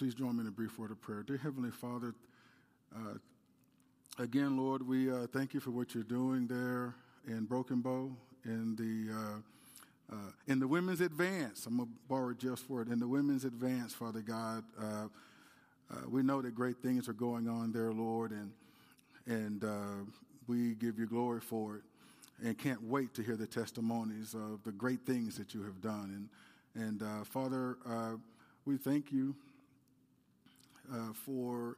Please join me in a brief word of prayer. Dear Heavenly Father, uh, again, Lord, we uh, thank you for what you're doing there in Broken Bow in the uh, uh in the women's advance. I'm gonna borrow just for it in the women's advance, Father God. Uh, uh, we know that great things are going on there, Lord, and and we give you glory for it, and can't wait to hear the testimonies of the great things that you have done. And and Father, we thank you uh, for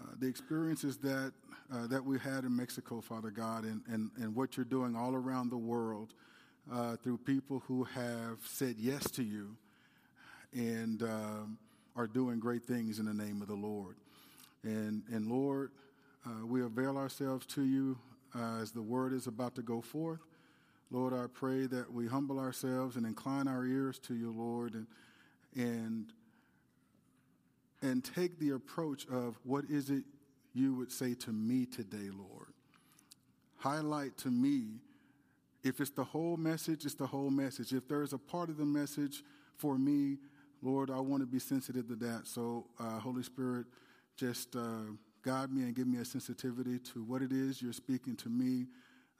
uh, the experiences that, uh, that we had in Mexico, Father God, and, and, and what you're doing all around the world uh, through people who have said yes to you and um, are doing great things in the name of the Lord. And, and Lord, uh, we avail ourselves to you as the word is about to go forth. Lord, I pray that we humble ourselves and incline our ears to you, Lord, and, and and take the approach of what is it you would say to me today, Lord? Highlight to me, if it's the whole message, it's the whole message. If there's a part of the message for me, Lord, I want to be sensitive to that. So, uh, Holy Spirit, just uh, guide me and give me a sensitivity to what it is you're speaking to me,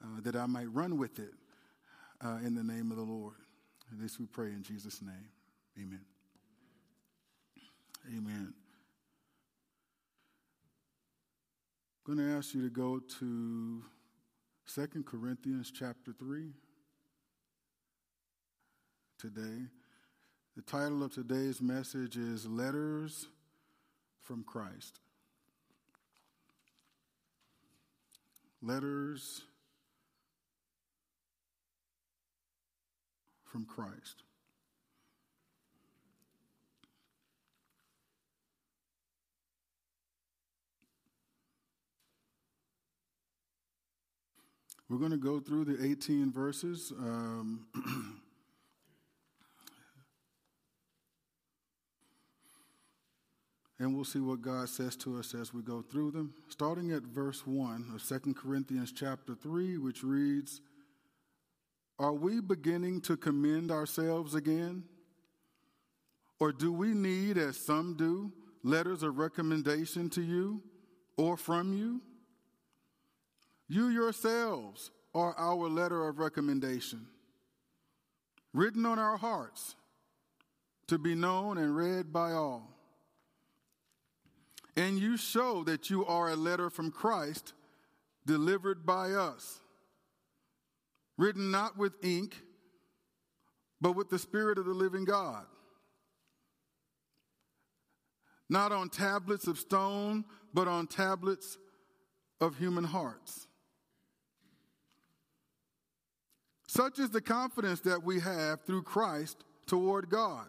uh, that I might run with it uh, in the name of the Lord. And this we pray in Jesus' name. Amen. Amen. I'm going to ask you to go to 2 Corinthians chapter 3 today. The title of today's message is Letters from Christ. Letters from Christ. We're going to go through the 18 verses. Um, and we'll see what God says to us as we go through them. Starting at verse 1 of 2 Corinthians chapter 3, which reads Are we beginning to commend ourselves again? Or do we need, as some do, letters of recommendation to you or from you? You yourselves are our letter of recommendation, written on our hearts to be known and read by all. And you show that you are a letter from Christ delivered by us, written not with ink, but with the Spirit of the living God. Not on tablets of stone, but on tablets of human hearts. Such is the confidence that we have through Christ toward God.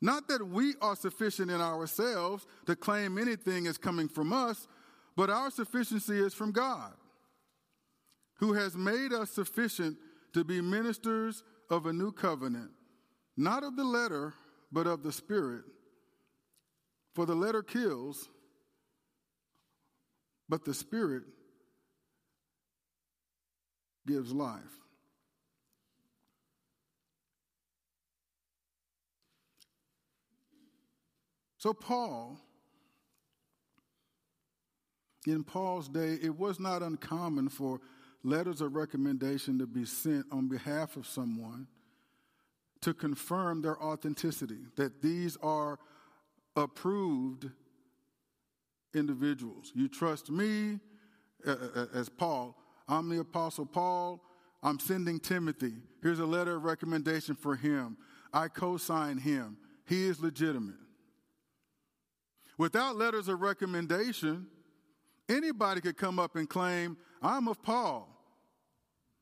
Not that we are sufficient in ourselves to claim anything is coming from us, but our sufficiency is from God, who has made us sufficient to be ministers of a new covenant, not of the letter, but of the Spirit. For the letter kills, but the Spirit gives life. So, Paul, in Paul's day, it was not uncommon for letters of recommendation to be sent on behalf of someone to confirm their authenticity, that these are approved individuals. You trust me, as Paul. I'm the Apostle Paul. I'm sending Timothy. Here's a letter of recommendation for him. I co sign him. He is legitimate. Without letters of recommendation, anybody could come up and claim, I'm of Paul.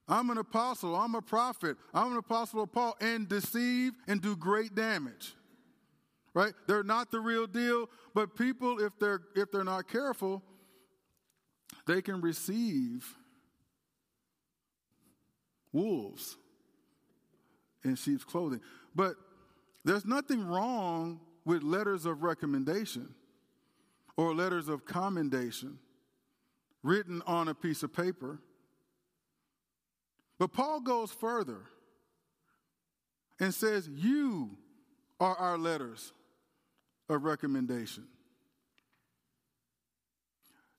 I'm an apostle. I'm a prophet. I'm an apostle of Paul and deceive and do great damage. Right? They're not the real deal, but people, if they're if they're not careful, they can receive wolves in sheep's clothing. But there's nothing wrong with letters of recommendation or letters of commendation written on a piece of paper. But Paul goes further and says, You are our letters of recommendation.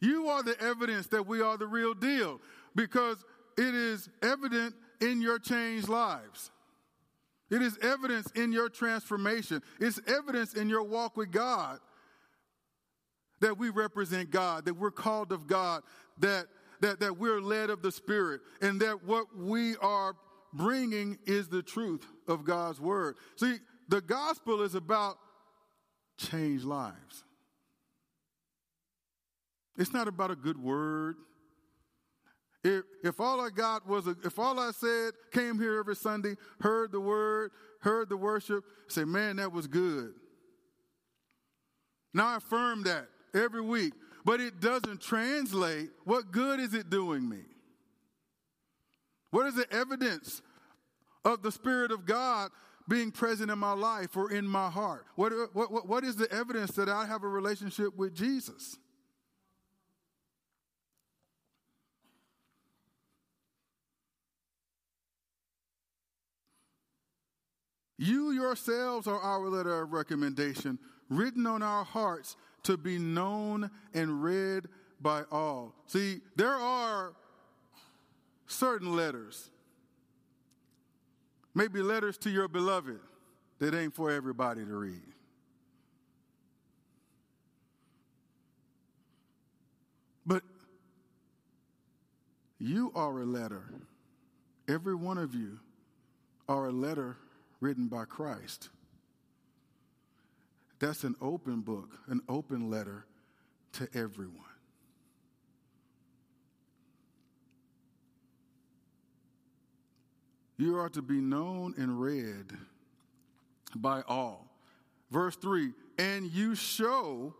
You are the evidence that we are the real deal because it is evident in your changed lives. It is evidence in your transformation. It's evidence in your walk with God that we represent God, that we're called of God, that, that, that we're led of the Spirit, and that what we are bringing is the truth of God's Word. See, the gospel is about changed lives. It's not about a good word. If, if all I got was, a, if all I said, came here every Sunday, heard the word, heard the worship, say, man, that was good. Now I affirm that every week, but it doesn't translate. What good is it doing me? What is the evidence of the Spirit of God being present in my life or in my heart? What, what, what is the evidence that I have a relationship with Jesus? You yourselves are our letter of recommendation, written on our hearts to be known and read by all. See, there are certain letters, maybe letters to your beloved, that ain't for everybody to read. But you are a letter. Every one of you are a letter written by Christ. That's an open book, an open letter to everyone. You are to be known and read by all. Verse 3 and you show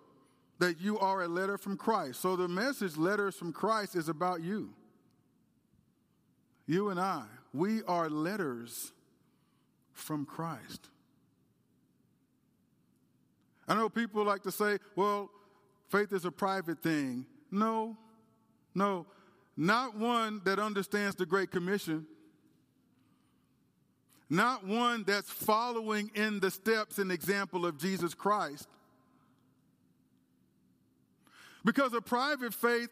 that you are a letter from Christ. So the message, Letters from Christ, is about you. You and I, we are letters from Christ. I know people like to say, well, faith is a private thing. No, no, not one that understands the Great Commission, not one that's following in the steps and example of Jesus Christ. Because a private faith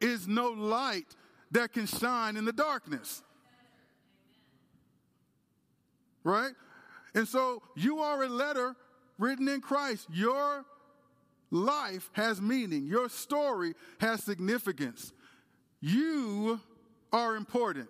is no light that can shine in the darkness right? And so you are a letter written in Christ. Your life has meaning, your story has significance. You are important.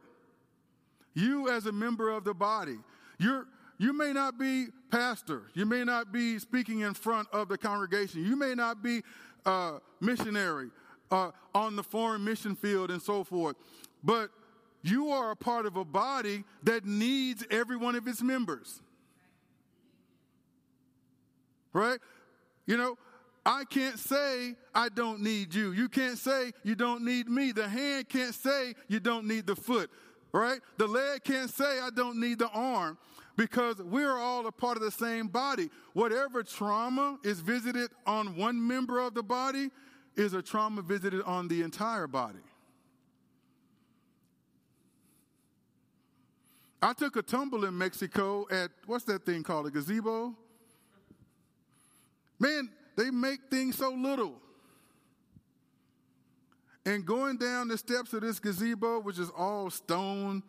You, as a member of the body, you're, you may not be pastor. You may not be speaking in front of the congregation. You may not be uh, missionary uh, on the foreign mission field and so forth. But you are a part of a body that needs every one of its members. Right? You know, I can't say I don't need you. You can't say you don't need me. The hand can't say you don't need the foot. Right? The leg can't say I don't need the arm because we're all a part of the same body. Whatever trauma is visited on one member of the body is a trauma visited on the entire body. I took a tumble in Mexico at what's that thing called? A gazebo? Man, they make things so little. And going down the steps of this gazebo, which is all stone,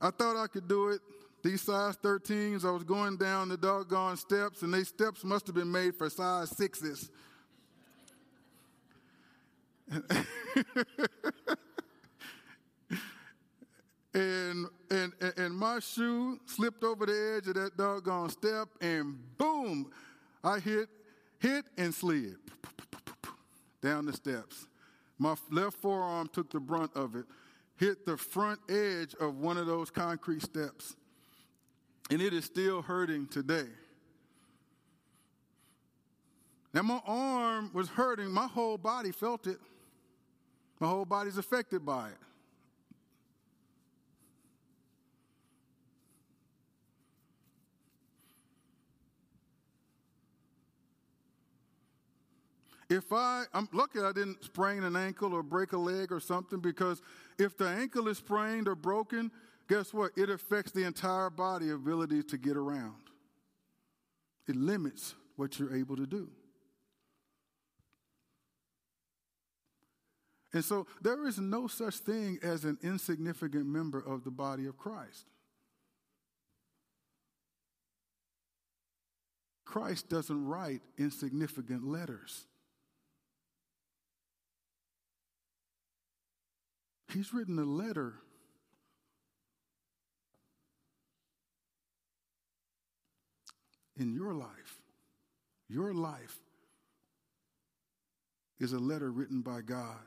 I thought I could do it. These size 13s, I was going down the doggone steps, and these steps must have been made for size sixes. and, and, and my shoe slipped over the edge of that doggone step, and boom, I hit, hit and slid down the steps. My left forearm took the brunt of it, hit the front edge of one of those concrete steps, and it is still hurting today. Now, my arm was hurting, my whole body felt it. My whole body's affected by it. If I, I'm lucky I didn't sprain an ankle or break a leg or something because if the ankle is sprained or broken, guess what? It affects the entire body ability to get around. it limits what you're able to do. And so there is no such thing as an insignificant member of the body of Christ. Christ doesn't write insignificant letters. He's written a letter in your life. Your life is a letter written by God.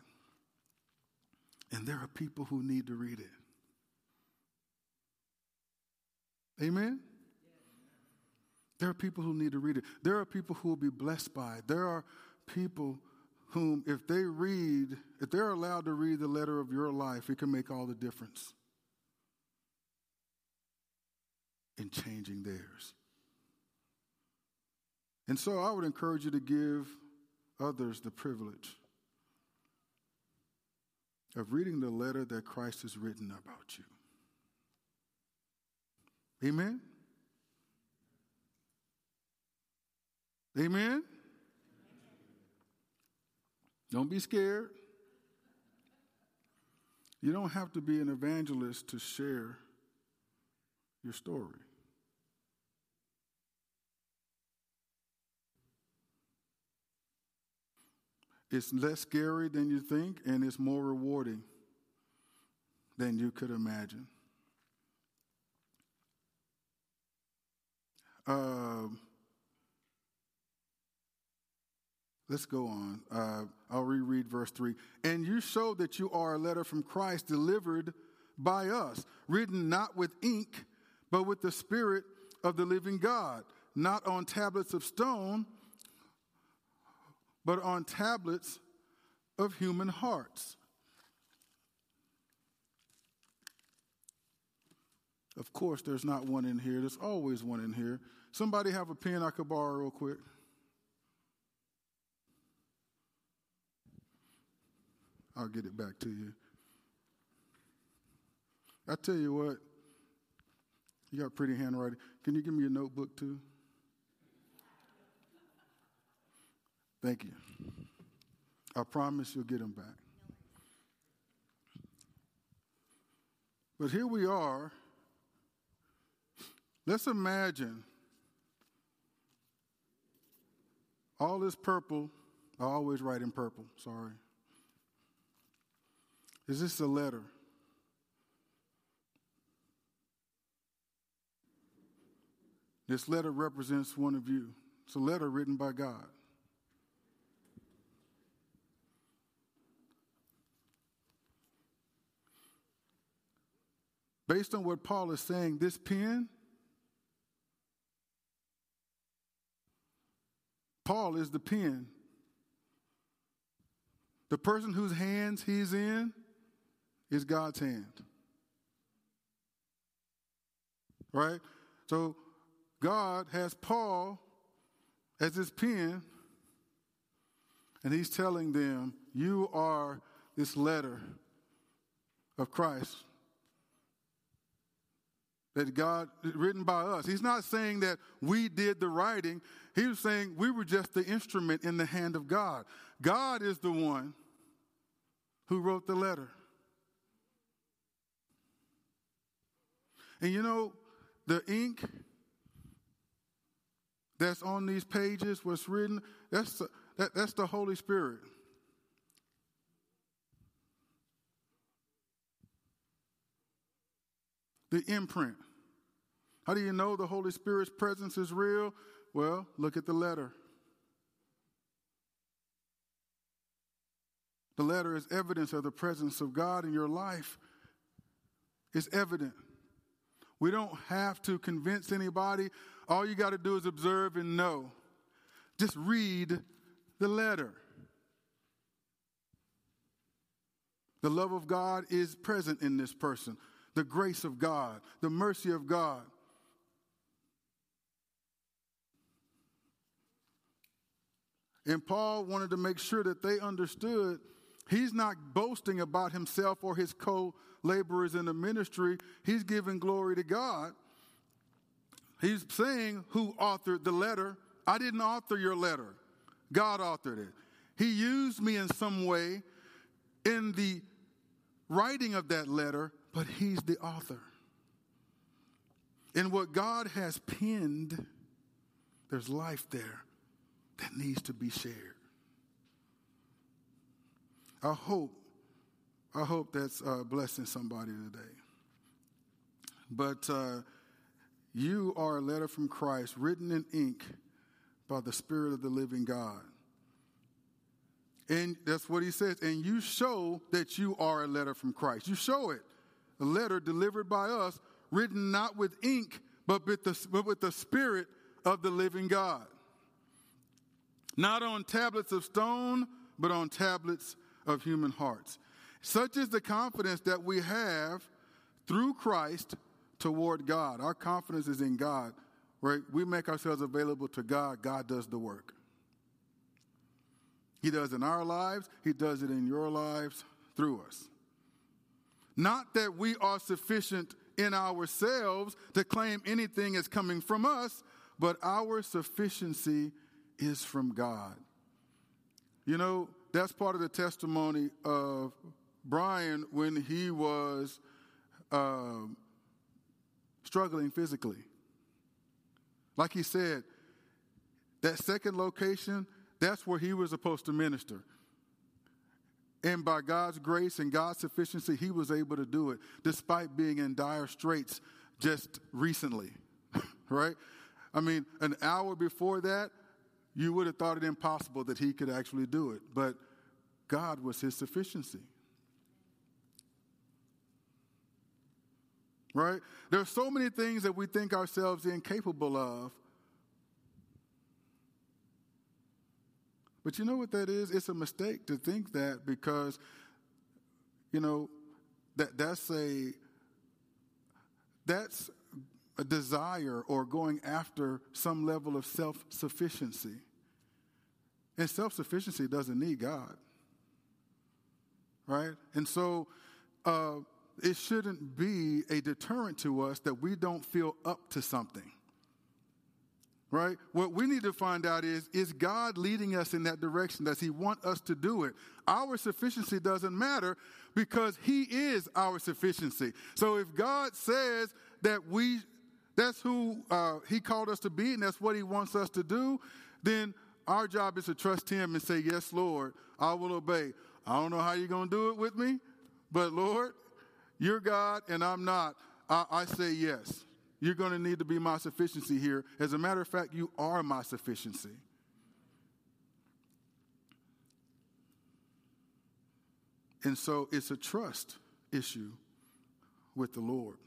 And there are people who need to read it. Amen? There are people who need to read it. There are people who will be blessed by it. There are people whom, if they read, if they're allowed to read the letter of your life, it can make all the difference in changing theirs. And so I would encourage you to give others the privilege of reading the letter that Christ has written about you. Amen? Amen? Don't be scared. You don't have to be an evangelist to share your story. It's less scary than you think, and it's more rewarding than you could imagine. Um, Let's go on. Uh, I'll reread verse 3. And you show that you are a letter from Christ delivered by us, written not with ink, but with the Spirit of the living God, not on tablets of stone, but on tablets of human hearts. Of course, there's not one in here. There's always one in here. Somebody have a pen I could borrow real quick? I'll get it back to you. I tell you what, you got pretty handwriting. Can you give me a notebook too? Thank you. I promise you'll get them back. But here we are. Let's imagine all this purple. I always write in purple, sorry. Is this a letter? This letter represents one of you. It's a letter written by God. Based on what Paul is saying, this pen, Paul is the pen. The person whose hands he's in is God's hand. Right? So God has Paul as his pen, and he's telling them, You are this letter of Christ that God written by us. He's not saying that we did the writing. He was saying we were just the instrument in the hand of God. God is the one who wrote the letter. And you know, the ink that's on these pages, what's written, that's, that, that's the Holy Spirit. The imprint. How do you know the Holy Spirit's presence is real? Well, look at the letter. The letter is evidence of the presence of God in your life. It's evident. We don't have to convince anybody. All you got to do is observe and know. Just read the letter. The love of God is present in this person, the grace of God, the mercy of God. And Paul wanted to make sure that they understood he's not boasting about himself or his co laborers in the ministry, he's giving glory to God. He's saying who authored the letter. I didn't author your letter, God authored it. He used me in some way in the writing of that letter, but He's the author. And what God has penned, there's life there that needs to be shared. I hope, I hope that's uh, blessing somebody today. But uh, you are a letter from Christ written in ink by the Spirit of the living God. And that's what he says. And you show that you are a letter from Christ. You show it. A letter delivered by us, written not with ink, but with the, but with the Spirit of the living God. Not on tablets of stone, but on tablets of human hearts. Such is the confidence that we have through Christ toward God. Our confidence is in God, right? We make ourselves available to God, God does the work. He does in our lives, He does it in your lives through us. Not that we are sufficient in ourselves to claim anything is coming from us, but our sufficiency is from God. You know, that's part of the testimony of Brian when he was uh, struggling physically. Like he said, that second location, that's where he was supposed to minister. And by God's grace and God's sufficiency, he was able to do it despite being in dire straits just recently, right? I mean, an hour before that, you would have thought it impossible that he could actually do it. But God was his sufficiency. Right? There are so many things that we think ourselves incapable of. But you know what that is? It's a mistake to think that because, you know, that that's a that's a desire or going after some level of self sufficiency. And self sufficiency doesn't need God. Right? And so uh, it shouldn't be a deterrent to us that we don't feel up to something. Right? What we need to find out is is God leading us in that direction? Does He want us to do it? Our sufficiency doesn't matter because He is our sufficiency. So if God says that we that's who uh, He called us to be, and that's what He wants us to do, then our job is to trust Him and say, Yes, Lord, I will obey. I don't know how you're going to do it with me, but Lord, you're God and I'm not. I, I say yes. You're going to need to be my sufficiency here. As a matter of fact, you are my sufficiency. And so it's a trust issue with the Lord.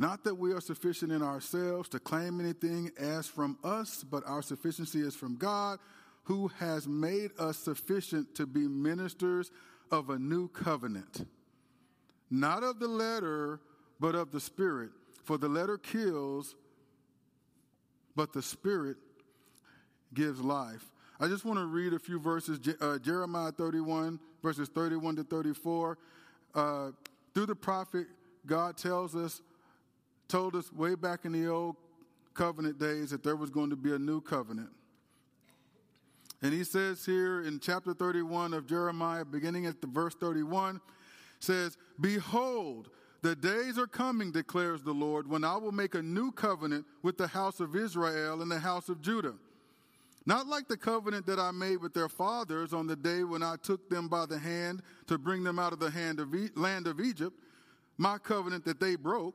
Not that we are sufficient in ourselves to claim anything as from us, but our sufficiency is from God, who has made us sufficient to be ministers of a new covenant. Not of the letter, but of the Spirit. For the letter kills, but the Spirit gives life. I just want to read a few verses. Uh, Jeremiah 31, verses 31 to 34. Uh, through the prophet, God tells us told us way back in the old covenant days that there was going to be a new covenant. And he says here in chapter 31 of Jeremiah, beginning at the verse 31, says, Behold, the days are coming, declares the Lord, when I will make a new covenant with the house of Israel and the house of Judah. Not like the covenant that I made with their fathers on the day when I took them by the hand to bring them out of the hand of e- land of Egypt, my covenant that they broke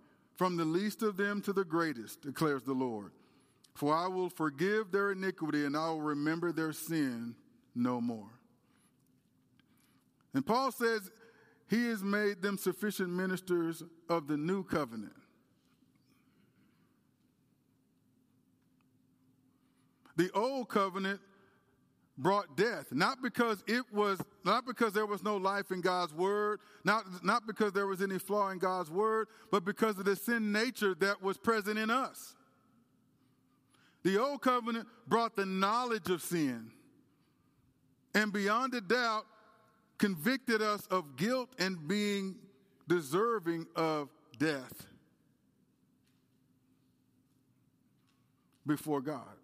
from the least of them to the greatest, declares the Lord. For I will forgive their iniquity and I will remember their sin no more. And Paul says he has made them sufficient ministers of the new covenant. The old covenant brought death, not because it was not because there was no life in God's word, not, not because there was any flaw in God's word, but because of the sin nature that was present in us. The old covenant brought the knowledge of sin and beyond a doubt convicted us of guilt and being deserving of death before God.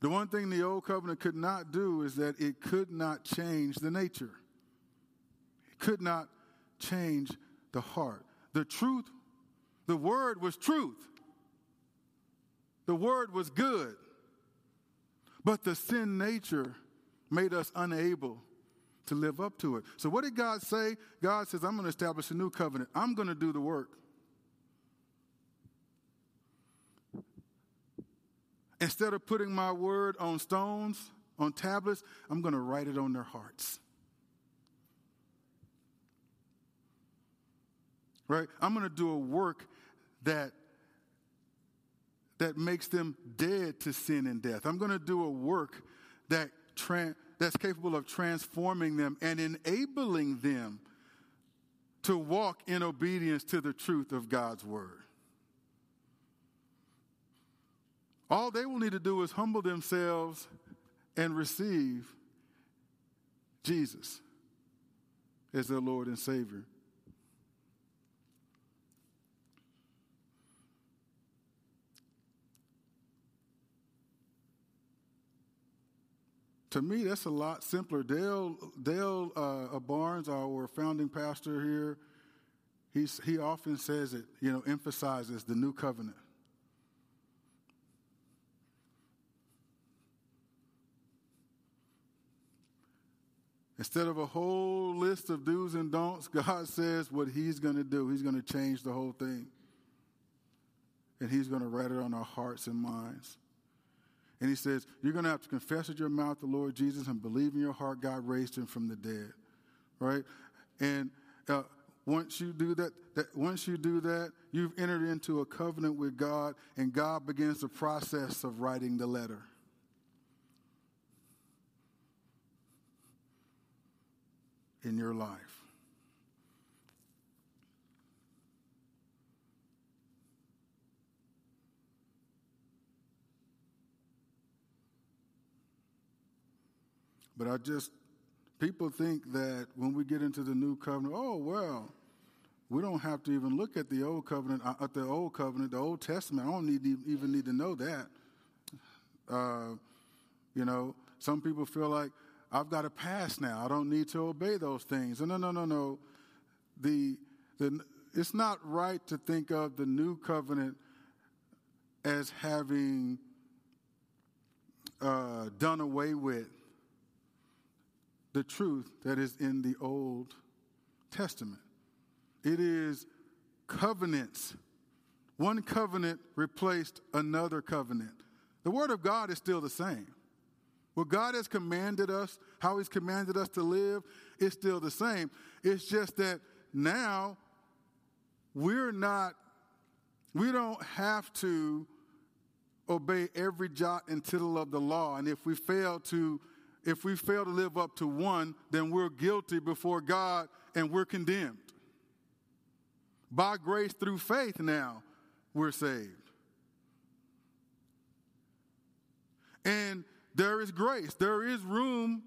The one thing the old covenant could not do is that it could not change the nature. It could not change the heart. The truth, the word was truth. The word was good. But the sin nature made us unable to live up to it. So, what did God say? God says, I'm going to establish a new covenant. I'm going to do the work. Instead of putting my word on stones, on tablets, I'm going to write it on their hearts. Right? I'm going to do a work that that makes them dead to sin and death. I'm going to do a work that tra- that's capable of transforming them and enabling them to walk in obedience to the truth of God's word. All they will need to do is humble themselves and receive Jesus as their Lord and Savior. to me, that's a lot simpler. Dale, Dale uh, Barnes, our founding pastor here, he's, he often says it, you know, emphasizes the new covenant. Instead of a whole list of do's and don'ts, God says what He's going to do. He's going to change the whole thing. And He's going to write it on our hearts and minds. And he says, You're going to have to confess with your mouth the Lord Jesus and believe in your heart God raised him from the dead. Right? And uh, once you do that, that, once you do that, you've entered into a covenant with God, and God begins the process of writing the letter. In your life. But I just, people think that when we get into the new covenant, oh, well, we don't have to even look at the old covenant, uh, at the old covenant, the Old Testament. I don't need to even need to know that. Uh, you know, some people feel like I've got a pass now. I don't need to obey those things. No, no, no, no. The, the, it's not right to think of the new covenant as having uh, done away with the truth that is in the Old Testament. It is covenants. One covenant replaced another covenant. The Word of God is still the same. What God has commanded us, how He's commanded us to live, is still the same. It's just that now we're not, we don't have to obey every jot and tittle of the law. And if we fail to if we fail to live up to one, then we're guilty before God and we're condemned. By grace through faith, now we're saved. And there is grace, there is room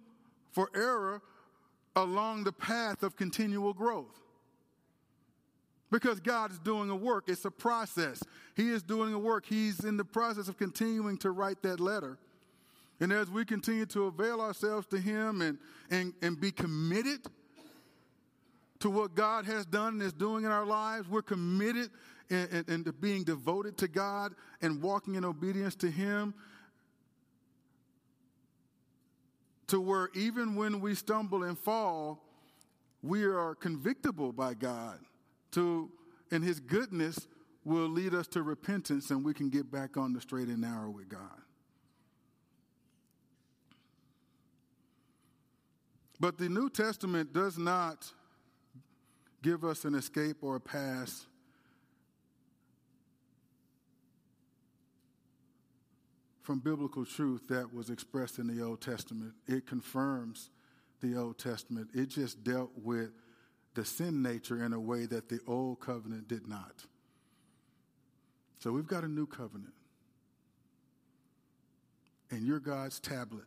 for error along the path of continual growth. Because God is doing a work, it's a process. He is doing a work. He's in the process of continuing to write that letter. And as we continue to avail ourselves to Him and, and, and be committed to what God has done and is doing in our lives, we're committed and, to being devoted to God and walking in obedience to Him. To where even when we stumble and fall, we are convictable by God. To and His goodness will lead us to repentance, and we can get back on the straight and narrow with God. But the New Testament does not give us an escape or a pass from biblical truth that was expressed in the Old Testament. It confirms the Old Testament. It just dealt with the sin nature in a way that the Old Covenant did not. So we've got a new covenant. And you're God's tablet.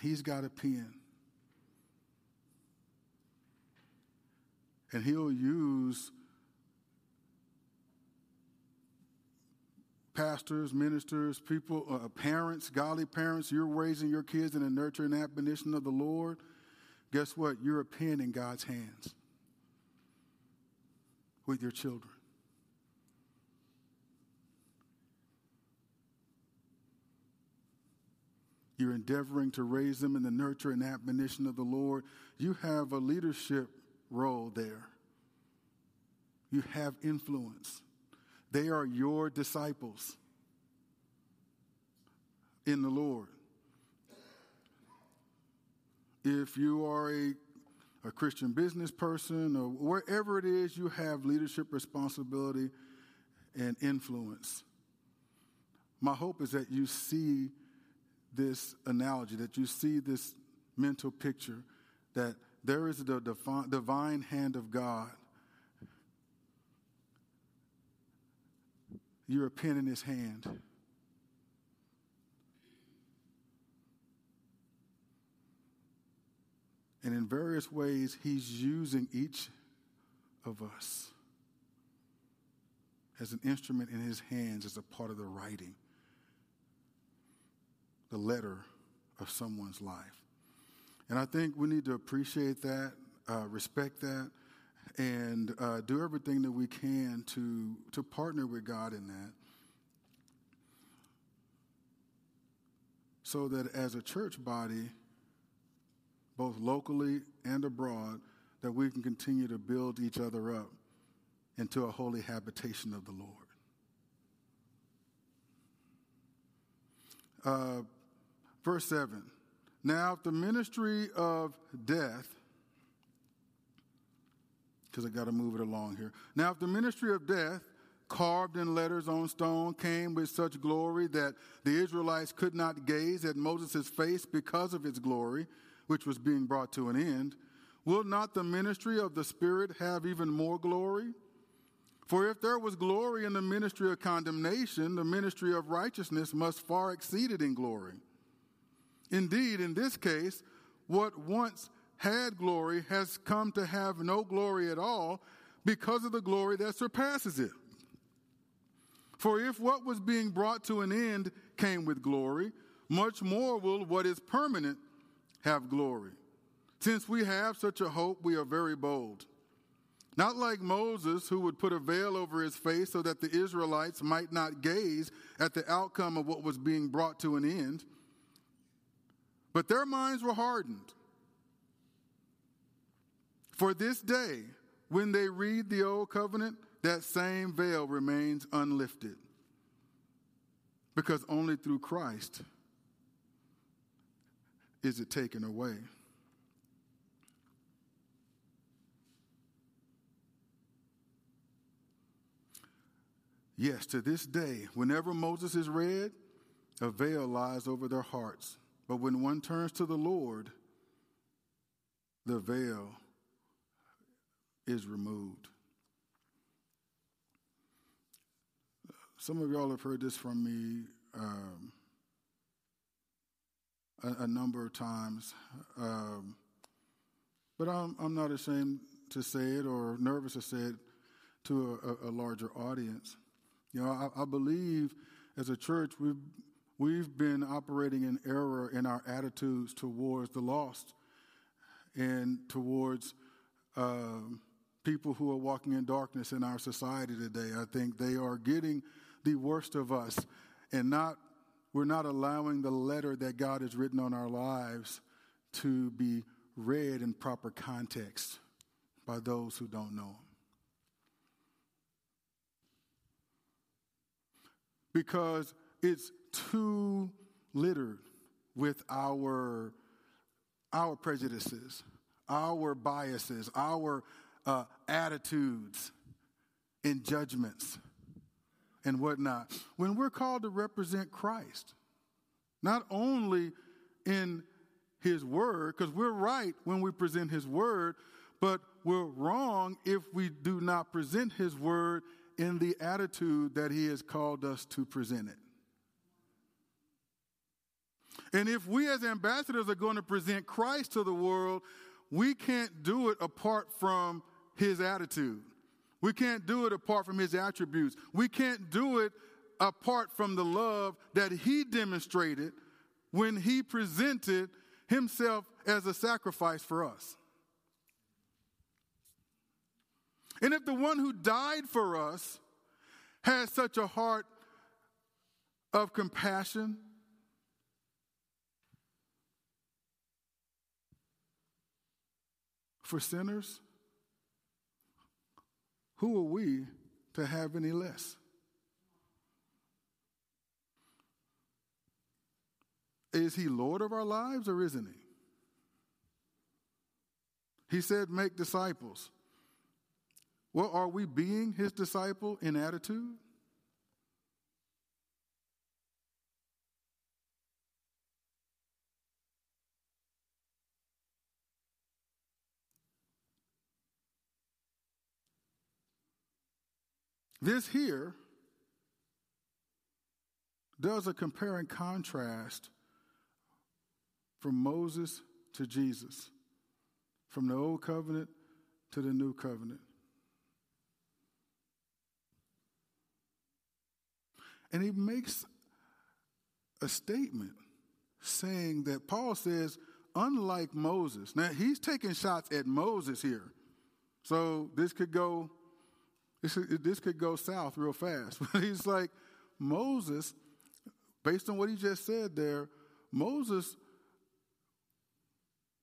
He's got a pen. And he'll use pastors, ministers, people, uh, parents, godly parents. You're raising your kids in the nurture and admonition of the Lord. Guess what? You're a pen in God's hands with your children. You're endeavoring to raise them in the nurture and admonition of the Lord. You have a leadership role there. You have influence. They are your disciples in the Lord. If you are a, a Christian business person or wherever it is, you have leadership responsibility and influence. My hope is that you see this analogy, that you see this mental picture, that there is the divine hand of God. You're a pen in his hand. And in various ways, he's using each of us as an instrument in his hands as a part of the writing the letter of someone's life. And I think we need to appreciate that, uh, respect that, and uh, do everything that we can to, to partner with God in that. So that as a church body, both locally and abroad, that we can continue to build each other up into a holy habitation of the Lord. Uh, Verse 7 Now, if the ministry of death, because I got to move it along here. Now, if the ministry of death, carved in letters on stone, came with such glory that the Israelites could not gaze at Moses' face because of its glory, which was being brought to an end, will not the ministry of the Spirit have even more glory? For if there was glory in the ministry of condemnation, the ministry of righteousness must far exceed it in glory. Indeed, in this case, what once had glory has come to have no glory at all because of the glory that surpasses it. For if what was being brought to an end came with glory, much more will what is permanent have glory. Since we have such a hope, we are very bold. Not like Moses, who would put a veil over his face so that the Israelites might not gaze at the outcome of what was being brought to an end but their minds were hardened. For this day, when they read the old covenant, that same veil remains unlifted. Because only through Christ is it taken away. Yes, to this day, whenever Moses is read, a veil lies over their hearts. But when one turns to the Lord, the veil is removed. Some of y'all have heard this from me um, a, a, number of times, um, but I'm, I'm, not ashamed to say it or nervous to say it to a, a larger audience. You know, I, I believe as a church we've we've been operating in error in our attitudes towards the lost and towards um, people who are walking in darkness in our society today. I think they are getting the worst of us and not we're not allowing the letter that God has written on our lives to be read in proper context by those who don't know him. Because it's too littered with our, our prejudices, our biases, our uh, attitudes and judgments and whatnot. When we're called to represent Christ, not only in his word, because we're right when we present his word, but we're wrong if we do not present his word in the attitude that he has called us to present it. And if we as ambassadors are going to present Christ to the world, we can't do it apart from his attitude. We can't do it apart from his attributes. We can't do it apart from the love that he demonstrated when he presented himself as a sacrifice for us. And if the one who died for us has such a heart of compassion, for sinners, who are we to have any less? Is he Lord of our lives or isn't he? He said, make disciples. Well, are we being his disciple in attitude? This here does a compare and contrast from Moses to Jesus, from the old covenant to the new covenant. And he makes a statement saying that Paul says, unlike Moses, now he's taking shots at Moses here. So this could go this, could go south real fast. But he's like, Moses, based on what he just said there, Moses,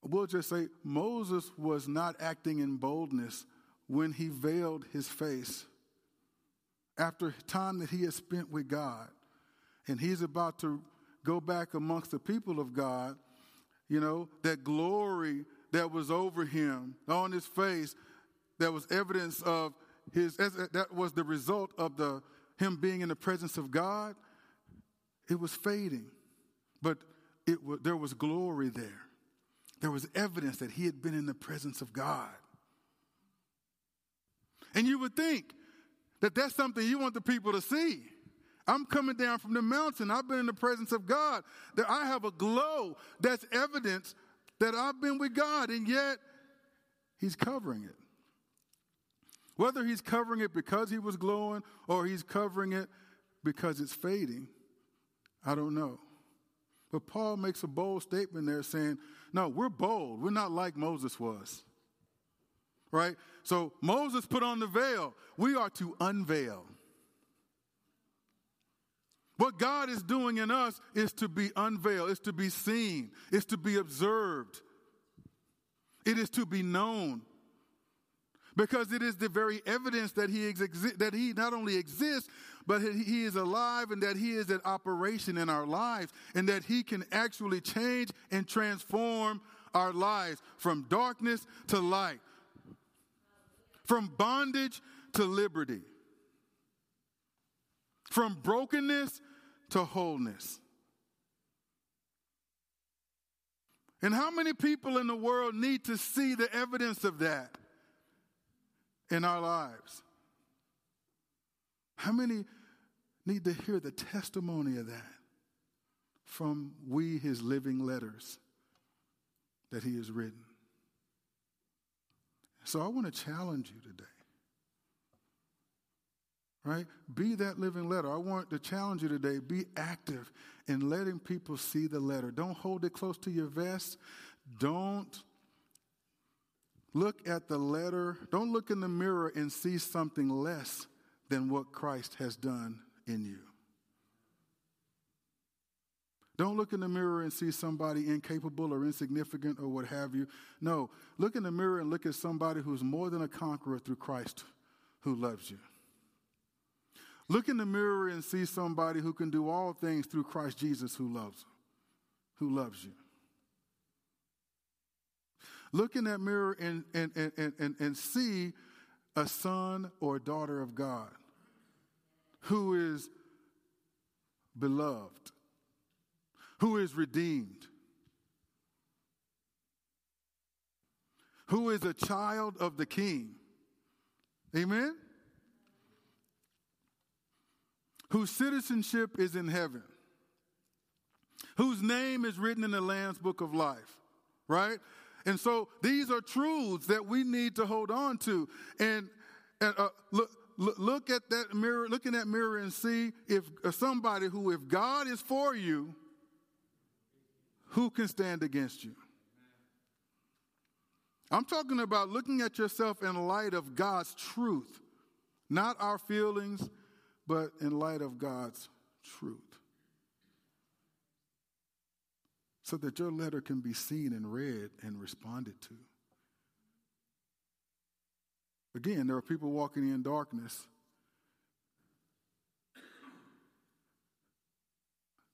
we'll just say, Moses was not acting in boldness when he veiled his face after time that he had spent with God. And he's about to go back amongst the people of God, you know, that glory that was over him on his face, that was evidence of his, that was the result of the, him being in the presence of God, it was fading. But it, was, there was glory there. There was evidence that he had been in the presence of God. And you would think that that's something you want the people to see. I'm coming down from the mountain. I've been in the presence of God. That I have a glow that's evidence that I've been with God, and yet He's covering it. Whether he's covering it because he was glowing or he's covering it because it's fading, I don't know. But Paul makes a bold statement there saying, no, we're bold. We're not like Moses was. Right? So Moses put on the veil. We are to unveil. What God is doing in us is to be unveiled, is to be seen, is to be observed, it is to be known because it is the very evidence that he, that he not only exists, but he is alive and that he is in operation in our lives and that he can actually change and transform our lives from darkness to light, from bondage to liberty, from brokenness to wholeness. And how many people in the world need to see the evidence of that? In our lives? How many need to hear the testimony of that from we, his living letters that he has written? So I want to challenge you today. Right? Be that living letter. I want to challenge you today. Be active in letting people see the letter. Don't hold it close to your vest. Don't Look at the letter. Don't look in the mirror and see something less than what Christ has done in you. Don't look in the mirror and see somebody incapable or insignificant or what have you. No, look in the mirror and look at somebody who's more than a conqueror through Christ who loves you. Look in the mirror and see somebody who can do all things through Christ Jesus who loves who loves you. Look in that mirror and, and, and, and, and see a son or a daughter of God who is beloved, who is redeemed, who is a child of the king. Amen? Whose citizenship is in heaven, whose name is written in the Lamb's book of life, right? And so these are truths that we need to hold on to. And, and uh, look, look, at that mirror, look in that mirror and see if uh, somebody who, if God is for you, who can stand against you? I'm talking about looking at yourself in light of God's truth, not our feelings, but in light of God's truth. So that your letter can be seen and read and responded to. Again, there are people walking in darkness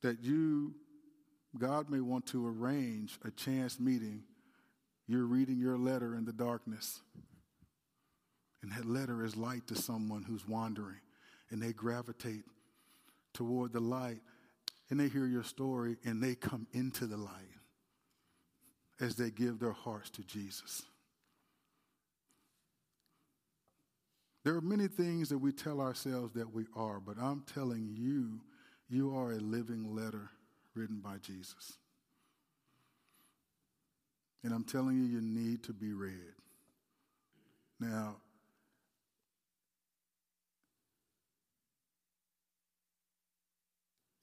that you, God may want to arrange a chance meeting. You're reading your letter in the darkness. And that letter is light to someone who's wandering, and they gravitate toward the light and they hear your story and they come into the light as they give their hearts to Jesus. There are many things that we tell ourselves that we are, but I'm telling you, you are a living letter written by Jesus. And I'm telling you, you need to be read. Now,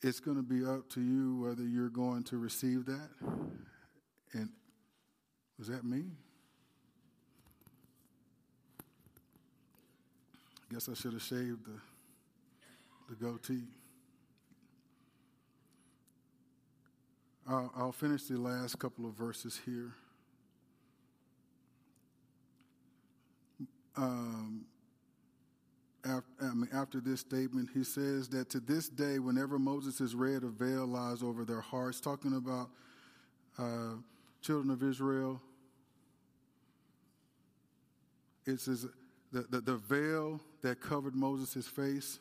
it's going to be up to you whether you're going to receive that. And was that me? I guess I should have shaved the, the goatee. I'll, I'll finish the last couple of verses here. Um, after, this statement, he says that to this day, whenever Moses is read, a veil lies over their hearts, talking about uh, children of Israel. It says the, the, the veil that covered Moses' face,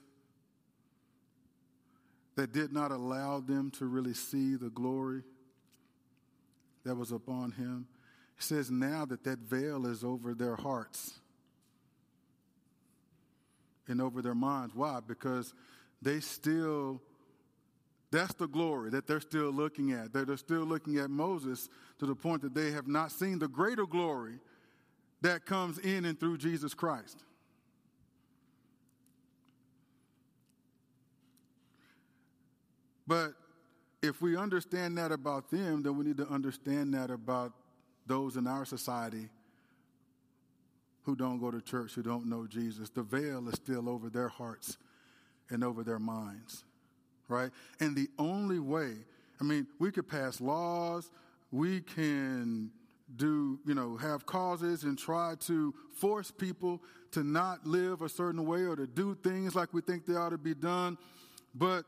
that did not allow them to really see the glory that was upon him. He says now that that veil is over their hearts and over their minds. Why? Because they still, that's the glory that they're still looking at. They're, they're still looking at Moses to the point that they have not seen the greater glory that comes in and through Jesus Christ. But if we understand that about them, then we need to understand that about those in our society who don't go to church, who don't know Jesus. The veil is still over their hearts and over their minds, right? And the only way, I mean, we could pass laws, we can do, you know, have causes and try to force people to not live a certain way or to do things like we think they ought to be done, but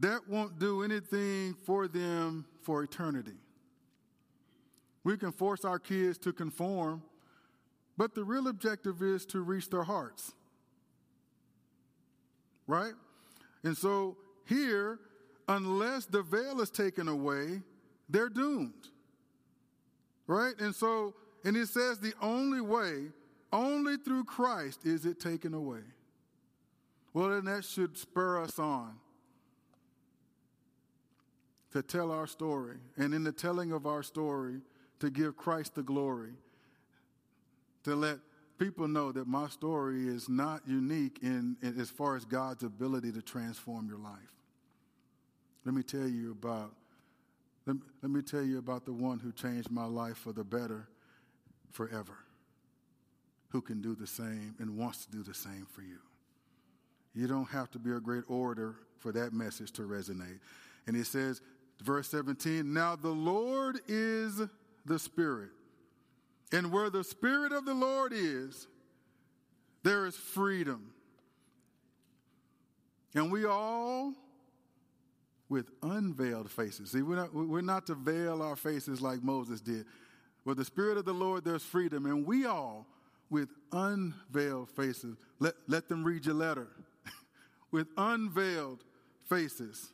that won't do anything for them for eternity. We can force our kids to conform but the real objective is to reach their hearts. Right? And so here, unless the veil is taken away, they're doomed. Right? And so, and it says the only way, only through Christ is it taken away. Well, then that should spur us on to tell our story. And in the telling of our story, to give Christ the glory to let people know that my story is not unique in, in, as far as God's ability to transform your life. Let me tell you about let, let me tell you about the one who changed my life for the better forever. Who can do the same and wants to do the same for you. You don't have to be a great orator for that message to resonate. And he says, verse 17, now the Lord is the Spirit. And where the Spirit of the Lord is, there is freedom. And we all with unveiled faces. See, we're not, we're not to veil our faces like Moses did. With the Spirit of the Lord, there's freedom, and we all, with unveiled faces, let, let them read your letter. with unveiled faces,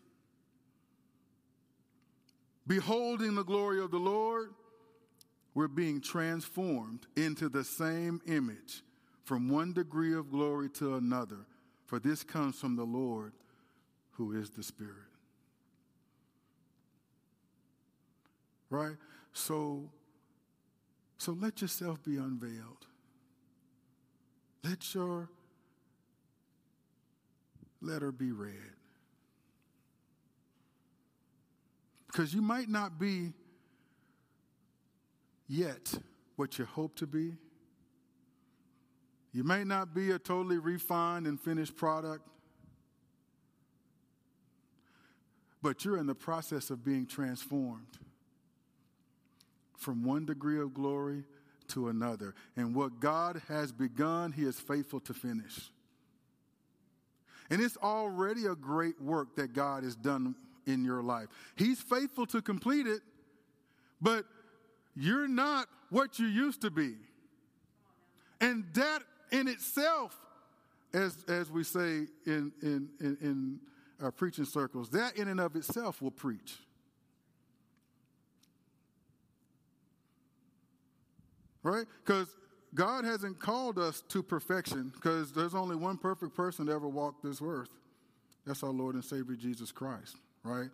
beholding the glory of the Lord, we're being transformed into the same image from one degree of glory to another. For this comes from the Lord who is the Spirit. Right? So, so let yourself be unveiled. Let your letter be read. Because you might not be yet what you hope to be. You may not be a totally refined and finished product, but you're in the process of being transformed from one degree of glory to another. And what God has begun, He is faithful to finish. And it's already a great work that God has done in your life. He's faithful to complete it, but you're not what you used to be. And that in itself, as, as we say in, in, in, in our preaching circles, that in and of itself will preach. Right? Because God hasn't called us to perfection because there's only one perfect person to ever walk this earth. That's our Lord and Savior Jesus Christ, right?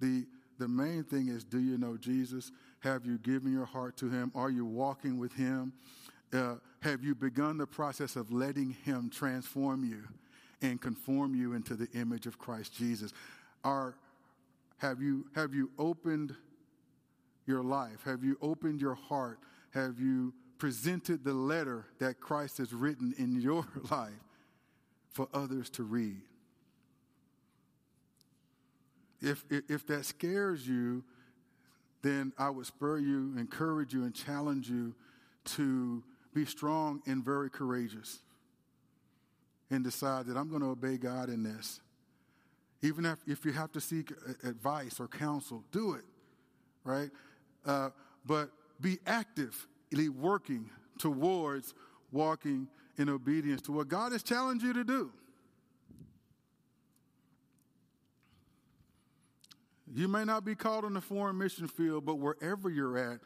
The, the main thing is do you know Jesus? Have you given your heart to Him? Are you walking with Him? Uh, have you begun the process of letting Him transform you and conform you into the image of Christ Jesus? Are, have, you, have you opened your life? Have you opened your heart? Have you presented the letter that Christ has written in your life for others to read. If, if that scares you, then I would spur you, encourage you, and challenge you to be strong and very courageous and decide that I'm going to obey God in this. Even if, if you have to seek advice or counsel, do it, right? Uh, but be actively working towards walking in obedience to what God has challenged you to do. You may not be called on the foreign mission field, but wherever you're at,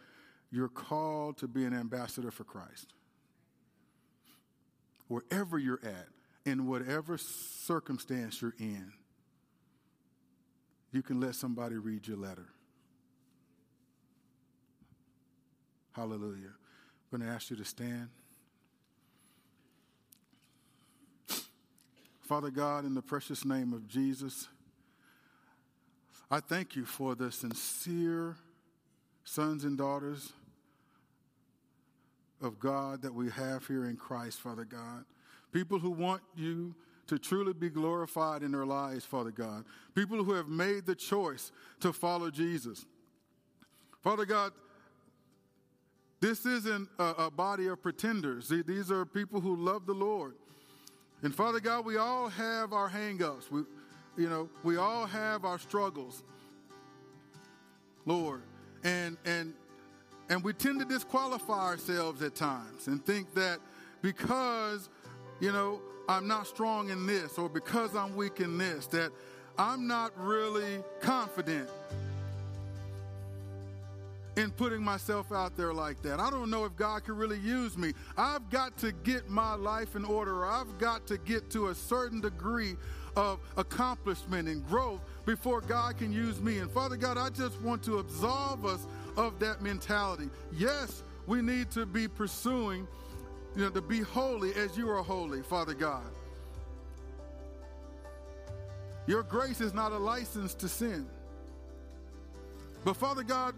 you're called to be an ambassador for Christ. Wherever you're at, in whatever circumstance you're in, you can let somebody read your letter. Hallelujah. I'm going to ask you to stand. Father God, in the precious name of Jesus, I thank you for the sincere sons and daughters of God that we have here in Christ, Father God. People who want you to truly be glorified in their lives, Father God. People who have made the choice to follow Jesus. Father God, this isn't a, a body of pretenders. These are people who love the Lord. And Father God, we all have our hangups. You know, we all have our struggles, Lord. And and and we tend to disqualify ourselves at times and think that because, you know, I'm not strong in this or because I'm weak in this, that I'm not really confident in putting myself out there like that. I don't know if God can really use me. I've got to get my life in order. I've got to get to a certain degree of accomplishment and growth before God can use me. And Father God, I just want to absolve us of that mentality. Yes, we need to be pursuing, you know, to be holy as you are holy, Father God. Your grace is not a license to sin. But Father God,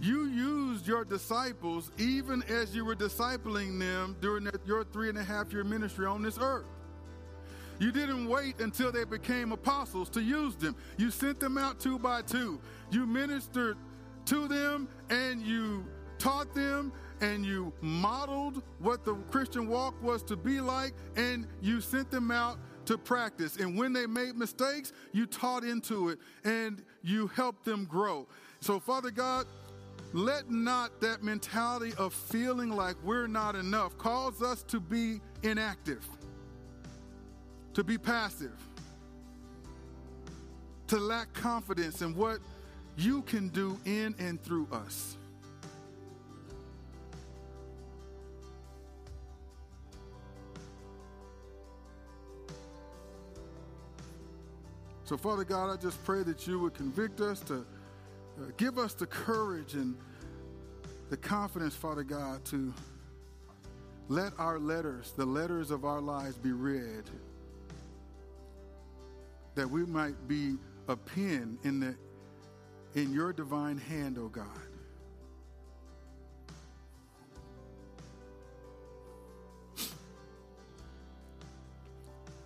you used your disciples even as you were discipling them during your three and a half year ministry on this earth. You didn't wait until they became apostles to use them. You sent them out two by two. You ministered to them and you taught them and you modeled what the Christian walk was to be like and you sent them out to practice. And when they made mistakes, you taught into it and you helped them grow. So, Father God, let not that mentality of feeling like we're not enough cause us to be inactive, to be passive, to lack confidence in what you can do in and through us. So, Father God, I just pray that you would convict us to uh, give us the courage and the confidence, Father God, to let our letters, the letters of our lives, be read, that we might be a pen in the in your divine hand, O oh God.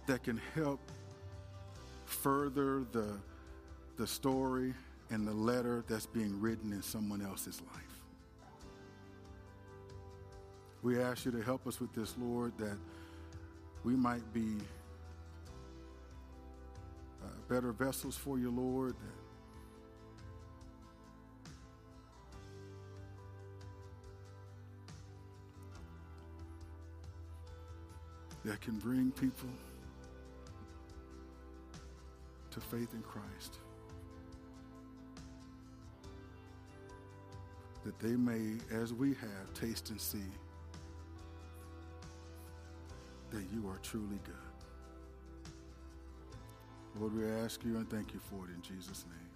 That can help further the, the story and the letter that's being written in someone else's life. We ask you to help us with this, Lord, that we might be better vessels for you, Lord. That, can bring people to faith in Christ. That they may, as we have, taste and see that you are truly good. Lord, we ask you and thank you for it in Jesus' name.